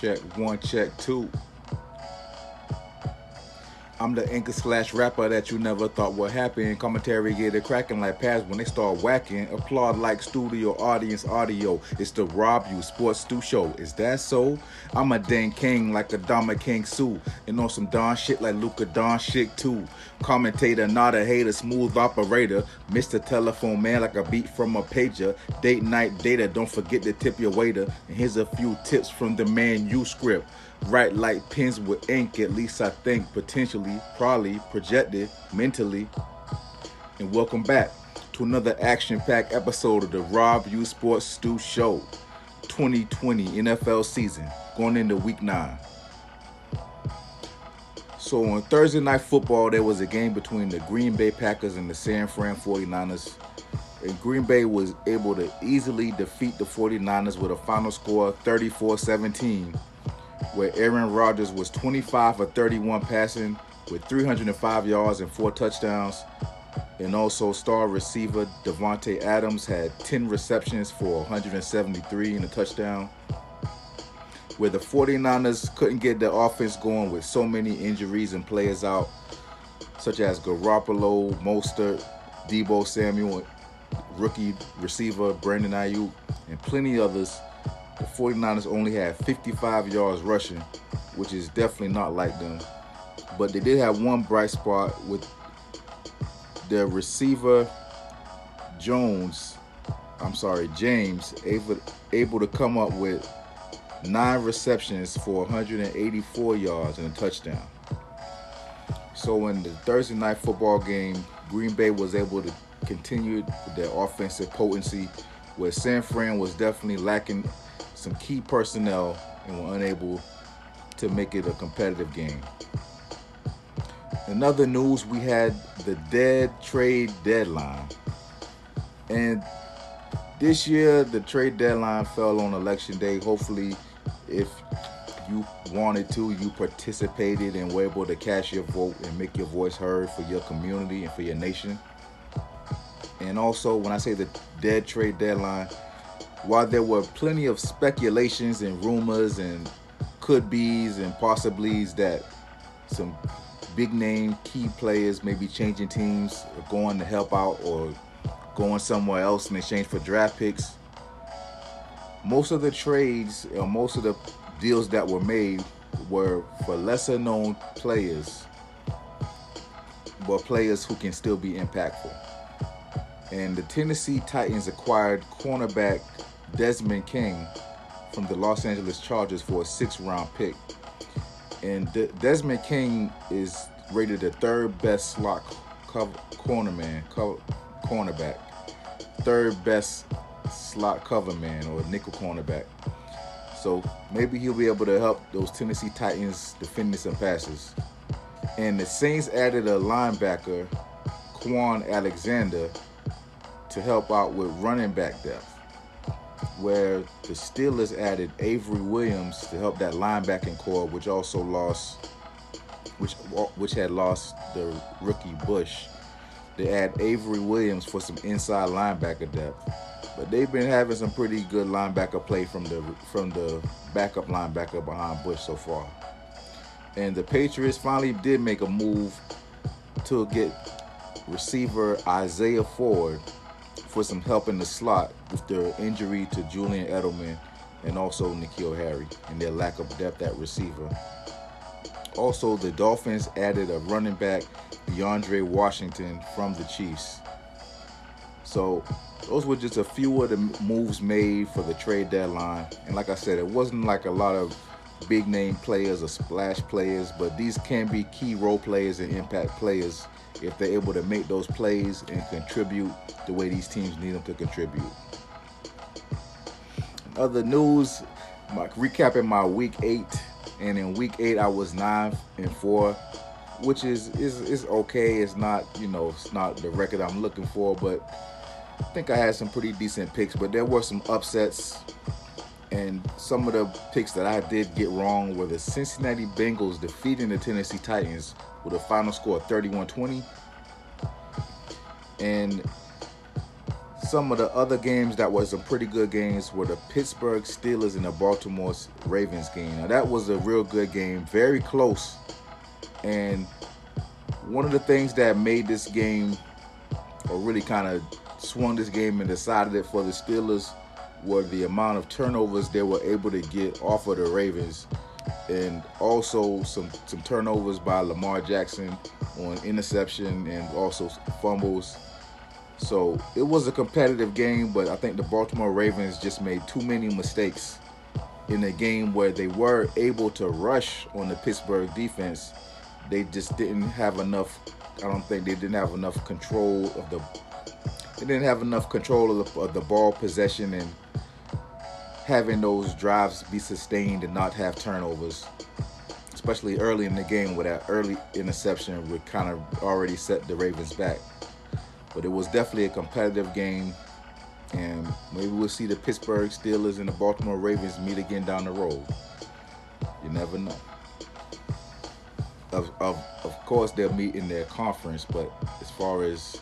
Check one, check two. I'm the anchor slash rapper that you never thought would happen. Commentary get it cracking like pads when they start whacking. Applaud like studio audience audio. It's the Rob U Sports Stu Show. Is that so? I'm a Dan King like a Dama King Sue. And on some Don shit like Luca Don shit too. Commentator, not a hater, smooth operator. Mr. Telephone Man like a beat from a pager. Date night data, don't forget to tip your waiter. And here's a few tips from the man you script. Write like pens with ink, at least I think, potentially, probably, projected, mentally. And welcome back to another action packed episode of the Rob U Sports Stu Show 2020 NFL season, going into week nine. So on Thursday night football, there was a game between the Green Bay Packers and the San Fran 49ers. And Green Bay was able to easily defeat the 49ers with a final score 34 17 where Aaron Rodgers was 25 for 31 passing with 305 yards and four touchdowns. And also star receiver Davante Adams had 10 receptions for 173 and a touchdown. Where the 49ers couldn't get the offense going with so many injuries and players out, such as Garoppolo, Mostert, Deebo Samuel, rookie receiver Brandon Aiyuk, and plenty others the 49ers only had 55 yards rushing, which is definitely not like them. But they did have one bright spot with their receiver Jones, I'm sorry, James, able, able to come up with nine receptions for 184 yards and a touchdown. So in the Thursday night football game, Green Bay was able to continue their offensive potency, where San Fran was definitely lacking some key personnel and were unable to make it a competitive game. In other news, we had the dead trade deadline. And this year, the trade deadline fell on election day. Hopefully, if you wanted to, you participated and were able to cast your vote and make your voice heard for your community and for your nation. And also, when I say the dead trade deadline, while there were plenty of speculations and rumors and could be's and possibilities that some big name key players may be changing teams or going to help out or going somewhere else in exchange for draft picks. Most of the trades or most of the deals that were made were for lesser known players, but players who can still be impactful. And the Tennessee Titans acquired cornerback Desmond King from the Los Angeles Chargers for a six round pick. And De- Desmond King is rated the third best slot cover- cornerman, co- cornerback, third best slot cover man or nickel cornerback. So maybe he'll be able to help those Tennessee Titans defending some passes. And the Saints added a linebacker, Kwon Alexander, to help out with running back depth where the Steelers added Avery Williams to help that linebacking corps, which also lost, which which had lost the rookie Bush. They add Avery Williams for some inside linebacker depth, but they've been having some pretty good linebacker play from the from the backup linebacker behind Bush so far. And the Patriots finally did make a move to get receiver Isaiah Ford for some help in the slot with their injury to Julian Edelman and also N'Keal Harry and their lack of depth at receiver. Also, the Dolphins added a running back, DeAndre Washington, from the Chiefs. So, those were just a few of the moves made for the trade deadline. And like I said, it wasn't like a lot of big name players or splash players, but these can be key role players and impact players if they're able to make those plays and contribute the way these teams need them to contribute. Other news, my, recapping my week eight, and in week eight I was nine and four, which is is is okay. It's not you know it's not the record I'm looking for, but I think I had some pretty decent picks. But there were some upsets, and some of the picks that I did get wrong were the Cincinnati Bengals defeating the Tennessee Titans with a final score of 31-20, and some of the other games that was some pretty good games were the Pittsburgh Steelers and the Baltimore Ravens game. Now that was a real good game, very close. And one of the things that made this game or really kind of swung this game and decided it for the Steelers were the amount of turnovers they were able to get off of the Ravens and also some some turnovers by Lamar Jackson on interception and also fumbles. So it was a competitive game, but I think the Baltimore Ravens just made too many mistakes in a game where they were able to rush on the Pittsburgh defense. They just didn't have enough. I don't think they didn't have enough control of the. They didn't have enough control of the, of the ball possession and having those drives be sustained and not have turnovers, especially early in the game where that early interception would kind of already set the Ravens back. But it was definitely a competitive game, and maybe we'll see the Pittsburgh Steelers and the Baltimore Ravens meet again down the road. You never know. Of, of, of course, they'll meet in their conference, but as far as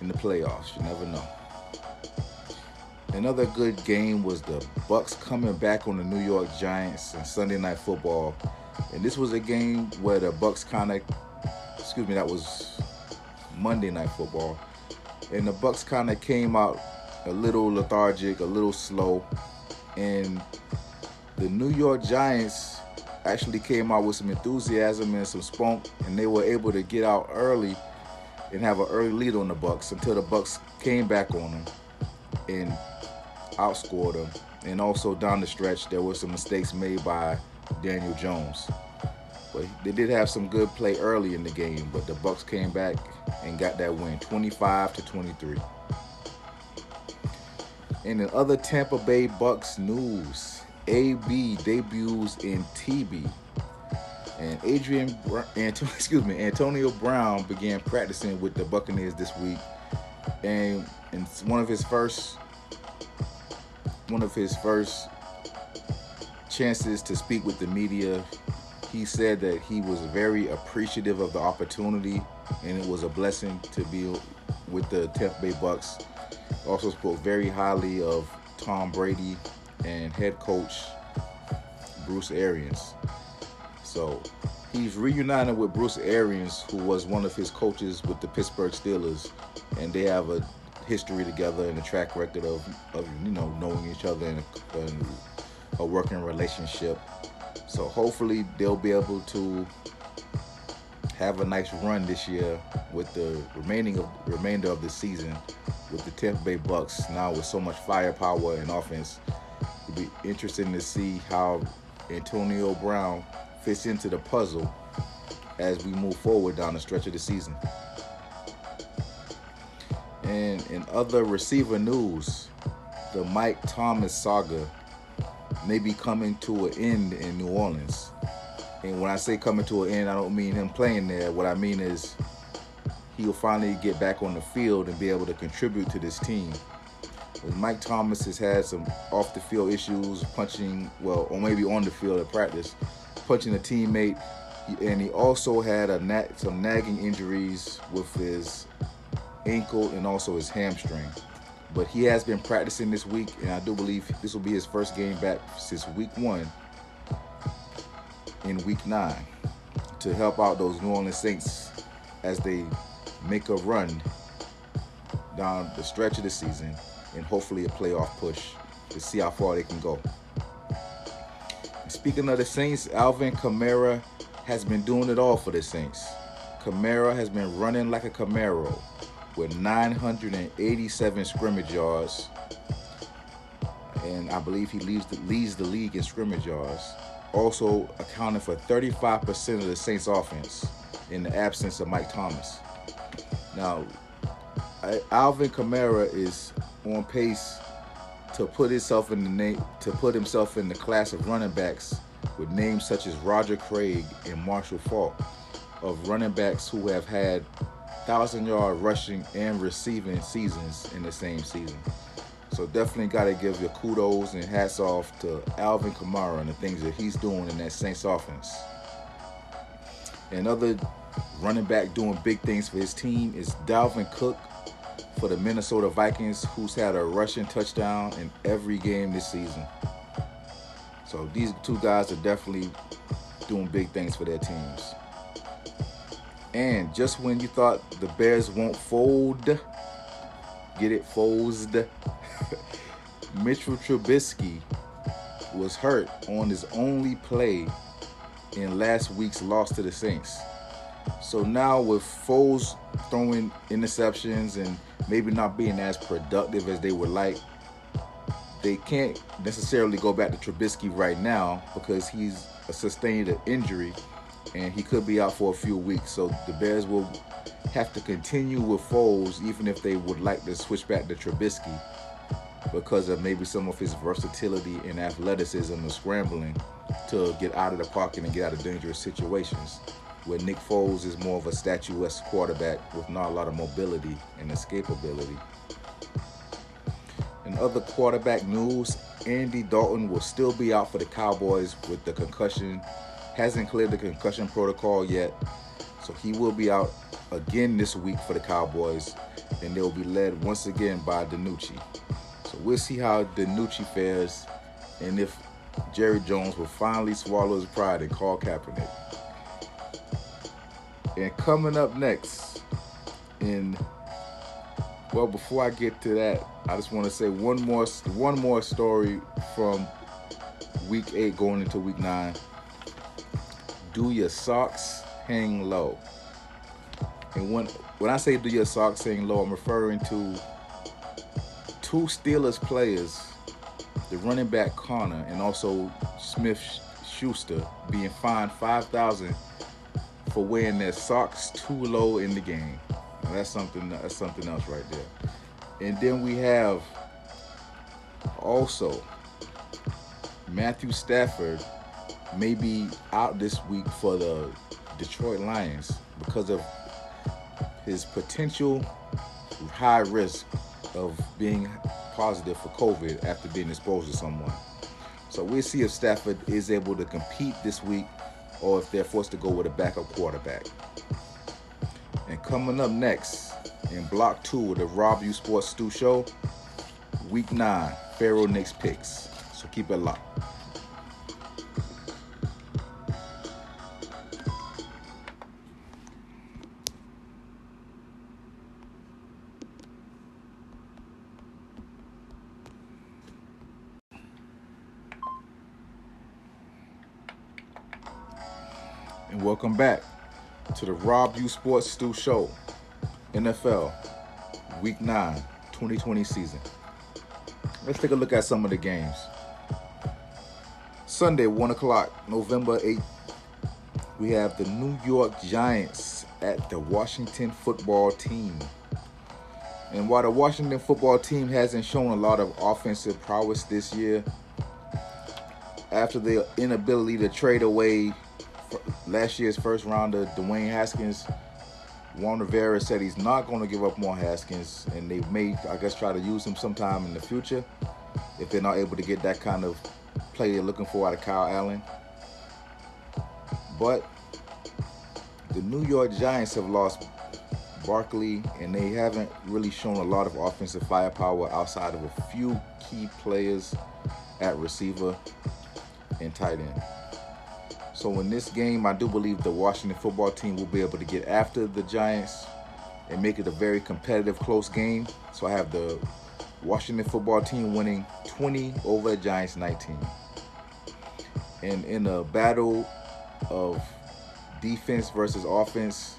in the playoffs, you never know. Another good game was the Bucs coming back on the New York Giants and Sunday Night Football, and this was a game where the Bucs kind of, excuse me, that was Monday Night Football, and the Bucs kind of came out a little lethargic, a little slow, and the New York Giants actually came out with some enthusiasm and some spunk, and they were able to get out early and have an early lead on the Bucs until the Bucs came back on them. And outscored them. And also down the stretch, there were some mistakes made by Daniel Jones. But they did have some good play early in the game, but the Bucs came back and got that win, 25 to 23. And in other Tampa Bay Bucs news, AB debuts in TB. And Adrian, Antonio, excuse me, Antonio Brown began practicing with the Buccaneers this week, and in one of his first one of his first chances to speak with the media, he said that he was very appreciative of the opportunity and it was a blessing to be with the Tampa Bay Bucs. Also spoke very highly of Tom Brady and head coach Bruce Arians. So he's reunited with Bruce Arians, who was one of his coaches with the Pittsburgh Steelers, and they have a history together and a track record of, of you know knowing each other and a, and a working relationship. So hopefully they'll be able to have a nice run this year with the remaining of remainder of the season with the Tampa Bay Bucs now with so much firepower and offense. It'll be interesting to see how Antonio Brown fits into the puzzle as we move forward down the stretch of the season. And in other receiver news, the Mike Thomas saga may be coming to an end in New Orleans. And when I say coming to an end, I don't mean him playing there. What I mean is he'll finally get back on the field and be able to contribute to this team. Mike Thomas has had some off the field issues, punching, well, or maybe on the field at practice, punching a teammate. And he also had a some nagging injuries with his ankle, and also his hamstring. But he has been practicing this week, and I do believe this will be his first game back since week one in week nine to help out those New Orleans Saints as they make a run down the stretch of the season and hopefully a playoff push to see how far they can go. Speaking of the Saints, Alvin Kamara has been doing it all for the Saints. Kamara has been running like a Camaro with 987 scrimmage yards. And I believe he leads the, leads the league in scrimmage yards. Also accounting for 35% of the Saints offense in the absence of Mike Thomas. Now, Alvin Kamara is on pace to put himself in the name to put himself in the class of running backs with names such as Roger Craig and Marshall Faulk of running backs who have had thousand yard rushing and receiving seasons in the same season. So definitely got to give your kudos and hats off to Alvin Kamara and the things that he's doing in that Saints offense. Another running back doing big things for his team is Dalvin Cook for for the Minnesota Vikings, who's had a rushing touchdown in every game this season. So these two guys are definitely doing big things for their teams. And just when you thought the Bears won't fold, get it folds, Mitchell Trubisky was hurt on his only play in last week's loss to the Saints. So now with Foles throwing interceptions and maybe not being as productive as they would like, they can't necessarily go back to Trubisky right now because he's sustained an injury and he could be out for a few weeks. So the Bears will have to continue with Foles even if they would like to switch back to Trubisky because of maybe some of his versatility and athleticism and scrambling to get out of the pocket and get out of dangerous situations. Where Nick Foles is more of a statuesque quarterback with not a lot of mobility and escapability. In other quarterback news, Andy Dalton will still be out for the Cowboys with the concussion. Hasn't cleared the concussion protocol yet, so he will be out again this week for the Cowboys, and they'll be led once again by DiNucci. So we'll see how DiNucci fares, and if Jerry Jones will finally swallow his pride and call Kaepernick. And coming up next, in well, before I get to that, I just want to say one more one more story from week eight going into week nine. Do your socks hang low? And when when I say do your socks hang low, I'm referring to two Steelers players, the running back Conner and also Smith Schuster, being fined five thousand for wearing their socks too low in the game. Now that's something. That's something else right there. And then we have also Matthew Stafford may be out this week for the Detroit Lions because of his potential high risk of being positive for COVID after being exposed to someone. So we'll see if Stafford is able to compete this week or if they're forced to go with a backup quarterback. And coming up next in block two of the Rob U Sports Stu Show, week nine, Pherro Nix picks. So keep it locked. And welcome back to the Rob U Sports Stu Show, NFL, Week 9, 2020 season. Let's take a look at some of the games. Sunday, 1 o'clock, November 8th, we have the New York Giants at the Washington football team. And while the Washington football team hasn't shown a lot of offensive prowess this year, after the inability to trade away last year's first rounder, Dwayne Haskins, Ron Rivera said he's not going to give up more Haskins, and they may, I guess, try to use him sometime in the future if they're not able to get that kind of play they're looking for out of Kyle Allen. But the New York Giants have lost Barkley, and they haven't really shown a lot of offensive firepower outside of a few key players at receiver and tight end. So in this game, I do believe the Washington football team will be able to get after the Giants and make it a very competitive, close game. So I have the Washington football team winning 20 over the Giants 19. And in a battle of defense versus offense,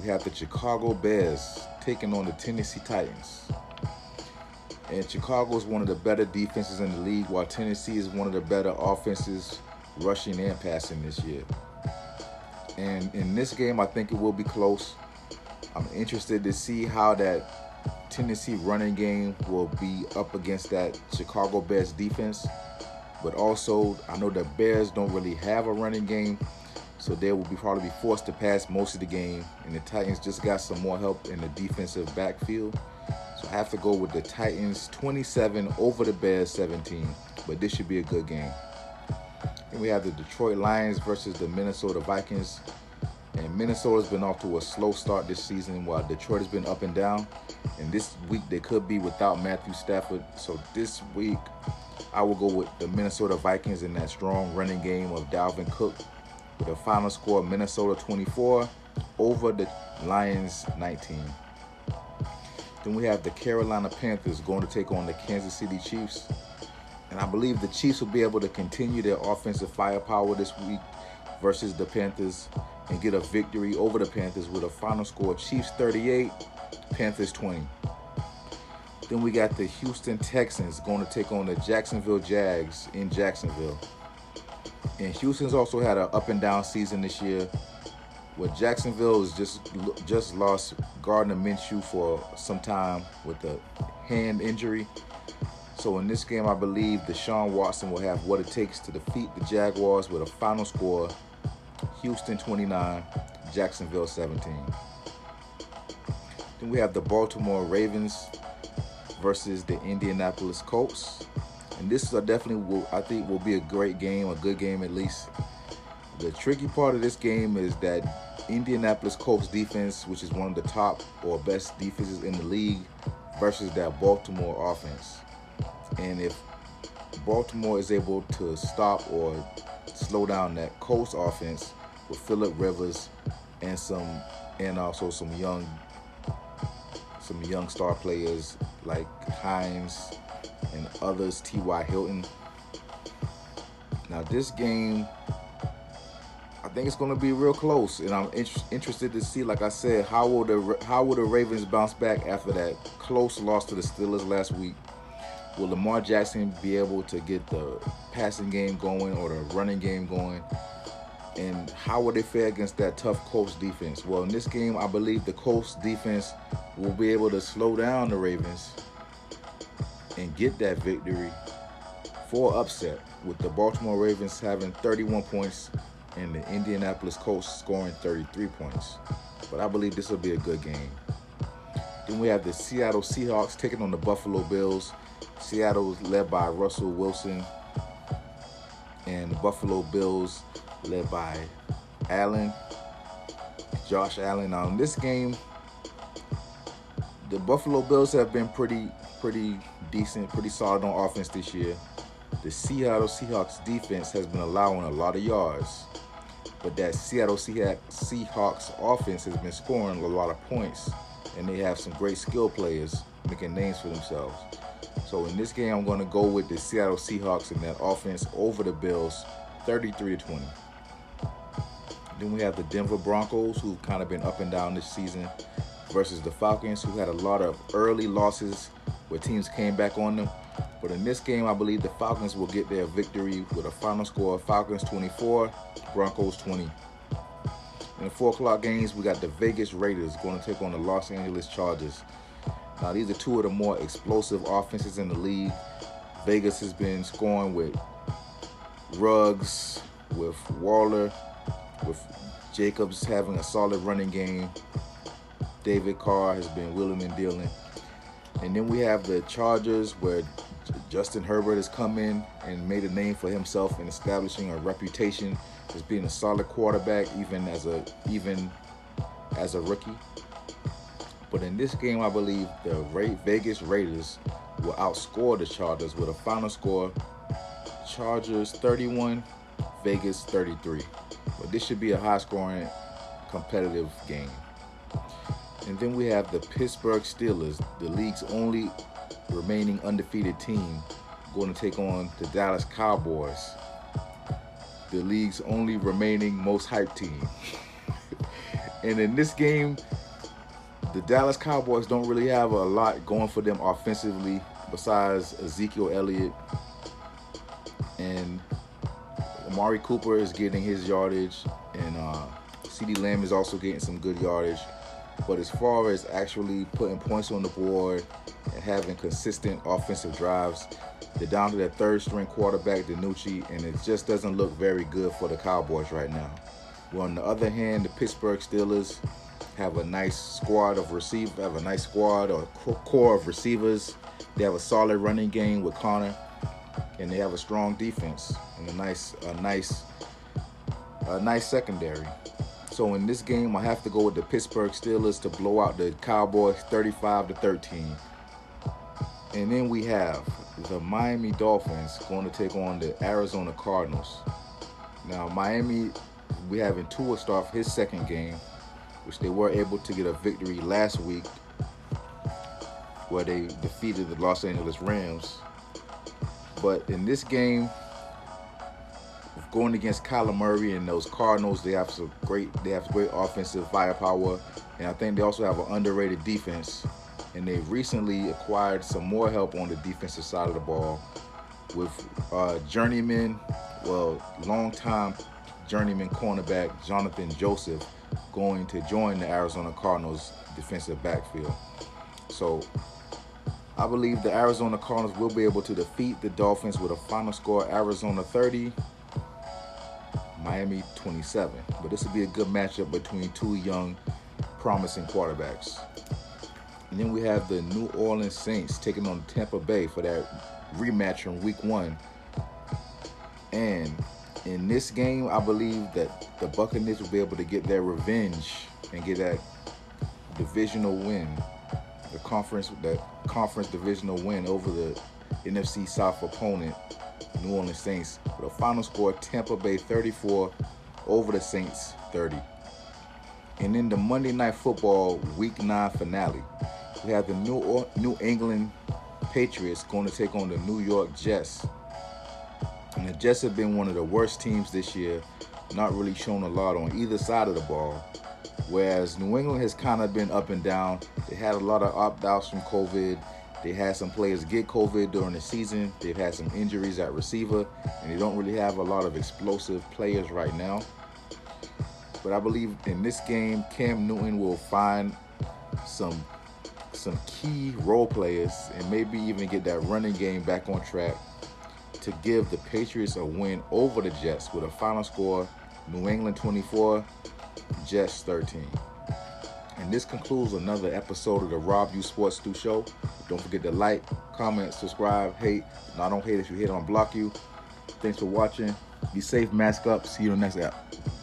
we have the Chicago Bears taking on the Tennessee Titans. And Chicago is one of the better defenses in the league, while Tennessee is one of the better offenses rushing and passing this year. And in this game, I think it will be close. I'm interested to see how that Tennessee running game will be up against that Chicago Bears defense. But also, I know the Bears don't really have a running game, so they will be probably be forced to pass most of the game. And the Titans just got some more help in the defensive backfield. So I have to go with the Titans 27 over the Bears 17. But this should be a good game. And we have the Detroit Lions versus the Minnesota Vikings. And Minnesota's been off to a slow start this season while Detroit has been up and down. And this week they could be without Matthew Stafford. So this week I will go with the Minnesota Vikings in that strong running game of Dalvin Cook with a final score Minnesota 24 over the Lions 19. Then we have the Carolina Panthers going to take on the Kansas City Chiefs. And I believe the Chiefs will be able to continue their offensive firepower this week versus the Panthers and get a victory over the Panthers with a final score of Chiefs 38, Panthers 20. Then we got the Houston Texans going to take on the Jacksonville Jags in Jacksonville. And Houston's also had an up and down season this year. Where Jacksonville has just just lost Gardner Minshew for some time with a hand injury. So in this game, I believe Deshaun Watson will have what it takes to defeat the Jaguars with a final score: Houston 29, Jacksonville 17. Then we have the Baltimore Ravens versus the Indianapolis Colts. And this is definitely will I think will be a great game, a good game at least. The tricky part of this game is that Indianapolis Colts defense, which is one of the top or best defenses in the league, versus that Baltimore offense. And if Baltimore is able to stop or slow down that Colts offense with Philip Rivers and some and also some young some young star players like Hines and others, T.Y. Hilton. Now this game I think it's going to be real close, and I'm in- interested to see, like I said, how will the how will the Ravens bounce back after that close loss to the Steelers last week? Will Lamar Jackson be able to get the passing game going or the running game going? And how will they fare against that tough Colts defense? Well, in this game, I believe the Colts defense will be able to slow down the Ravens and get that victory for upset, with the Baltimore Ravens having 31 points and the Indianapolis Colts scoring 33 points. But I believe this will be a good game. Then we have the Seattle Seahawks taking on the Buffalo Bills. Seattle is led by Russell Wilson, and the Buffalo Bills led by Allen, Josh Allen. In this game, the Buffalo Bills have been pretty, pretty decent, pretty solid on offense this year. The Seattle Seahawks defense has been allowing a lot of yards. But that Seattle Seahawks offense has been scoring a lot of points, and they have some great skill players making names for themselves. So in this game, I'm going to go with the Seattle Seahawks in that offense over the Bills, 33 to 20. Then we have the Denver Broncos, who've kind of been up and down this season, versus the Falcons, who had a lot of early losses where teams came back on them. But in this game, I believe the Falcons will get their victory with a final score of Falcons 24, Broncos 20. In the 4 o'clock games, we got the Vegas Raiders going to take on the Los Angeles Chargers. Now, these are two of the more explosive offenses in the league. Vegas has been scoring with Ruggs, with Waller, with Jacobs having a solid running game. David Carr has been willing and dealing. And then we have the Chargers where Justin Herbert has come in and made a name for himself in establishing a reputation as being a solid quarterback, even as a even as a rookie. But in this game, I believe the Vegas Raiders will outscore the Chargers with a final score: Chargers 31, Vegas 33. But this should be a high-scoring, competitive game. And then we have the Pittsburgh Steelers, the league's only remaining undefeated team, going to take on the Dallas Cowboys, the league's only remaining most hyped team. and in this game, the Dallas Cowboys don't really have a lot going for them offensively besides Ezekiel Elliott and Amari Cooper is getting his yardage and uh, CeeDee Lamb is also getting some good yardage. But as far as actually putting points on the board and having consistent offensive drives, they're down to that third string quarterback, DiNucci, and it just doesn't look very good for the Cowboys right now. Well, on the other hand, the Pittsburgh Steelers have a nice squad of receive, have a nice squad or corps of receivers. They have a solid running game with Conner, and they have a strong defense and a nice, a nice, a nice secondary. So in this game, I have to go with the Pittsburgh Steelers to blow out the Cowboys 35 to 13. And then we have the Miami Dolphins going to take on the Arizona Cardinals. Now Miami, we having Tua start his second game, which they were able to get a victory last week, where they defeated the Los Angeles Rams. But in this game, going against Kyler Murray and those Cardinals, they have some great they have great offensive firepower, and I think they also have an underrated defense. And they recently acquired some more help on the defensive side of the ball with uh, journeyman, well, long-time journeyman cornerback Jonathan Joseph going to join the Arizona Cardinals defensive backfield. So I believe the Arizona Cardinals will be able to defeat the Dolphins with a final score Arizona 30, Miami 27. But this will be a good matchup between two young, promising quarterbacks. And then we have the New Orleans Saints taking on Tampa Bay for that rematch from week one. And in this game, I believe that the Buccaneers will be able to get their revenge and get that divisional win, the conference that conference divisional win over the NFC South opponent New Orleans Saints with a final score Tampa Bay 34 over the Saints 30. And in the Monday Night Football Week 9 finale, we have the New, New England Patriots going to take on the New York Jets. The Jets have been one of the worst teams this year, not really shown a lot on either side of the ball. Whereas New England has kind of been up and down. They had a lot of opt outs from COVID. They had some players get COVID during the season. They've had some injuries at receiver, and they don't really have a lot of explosive players right now. But I believe in this game, Cam Newton will find some some key role players and maybe even get that running game back on track to give the Patriots a win over the Jets with a final score New England 24, Jets 13. And this concludes another episode of the Rob U Sports Stu Show. Don't forget to like, comment, subscribe, hate. No, I don't hate if you hate, I'm block you. Thanks for watching. Be safe, mask up. See you in the next app.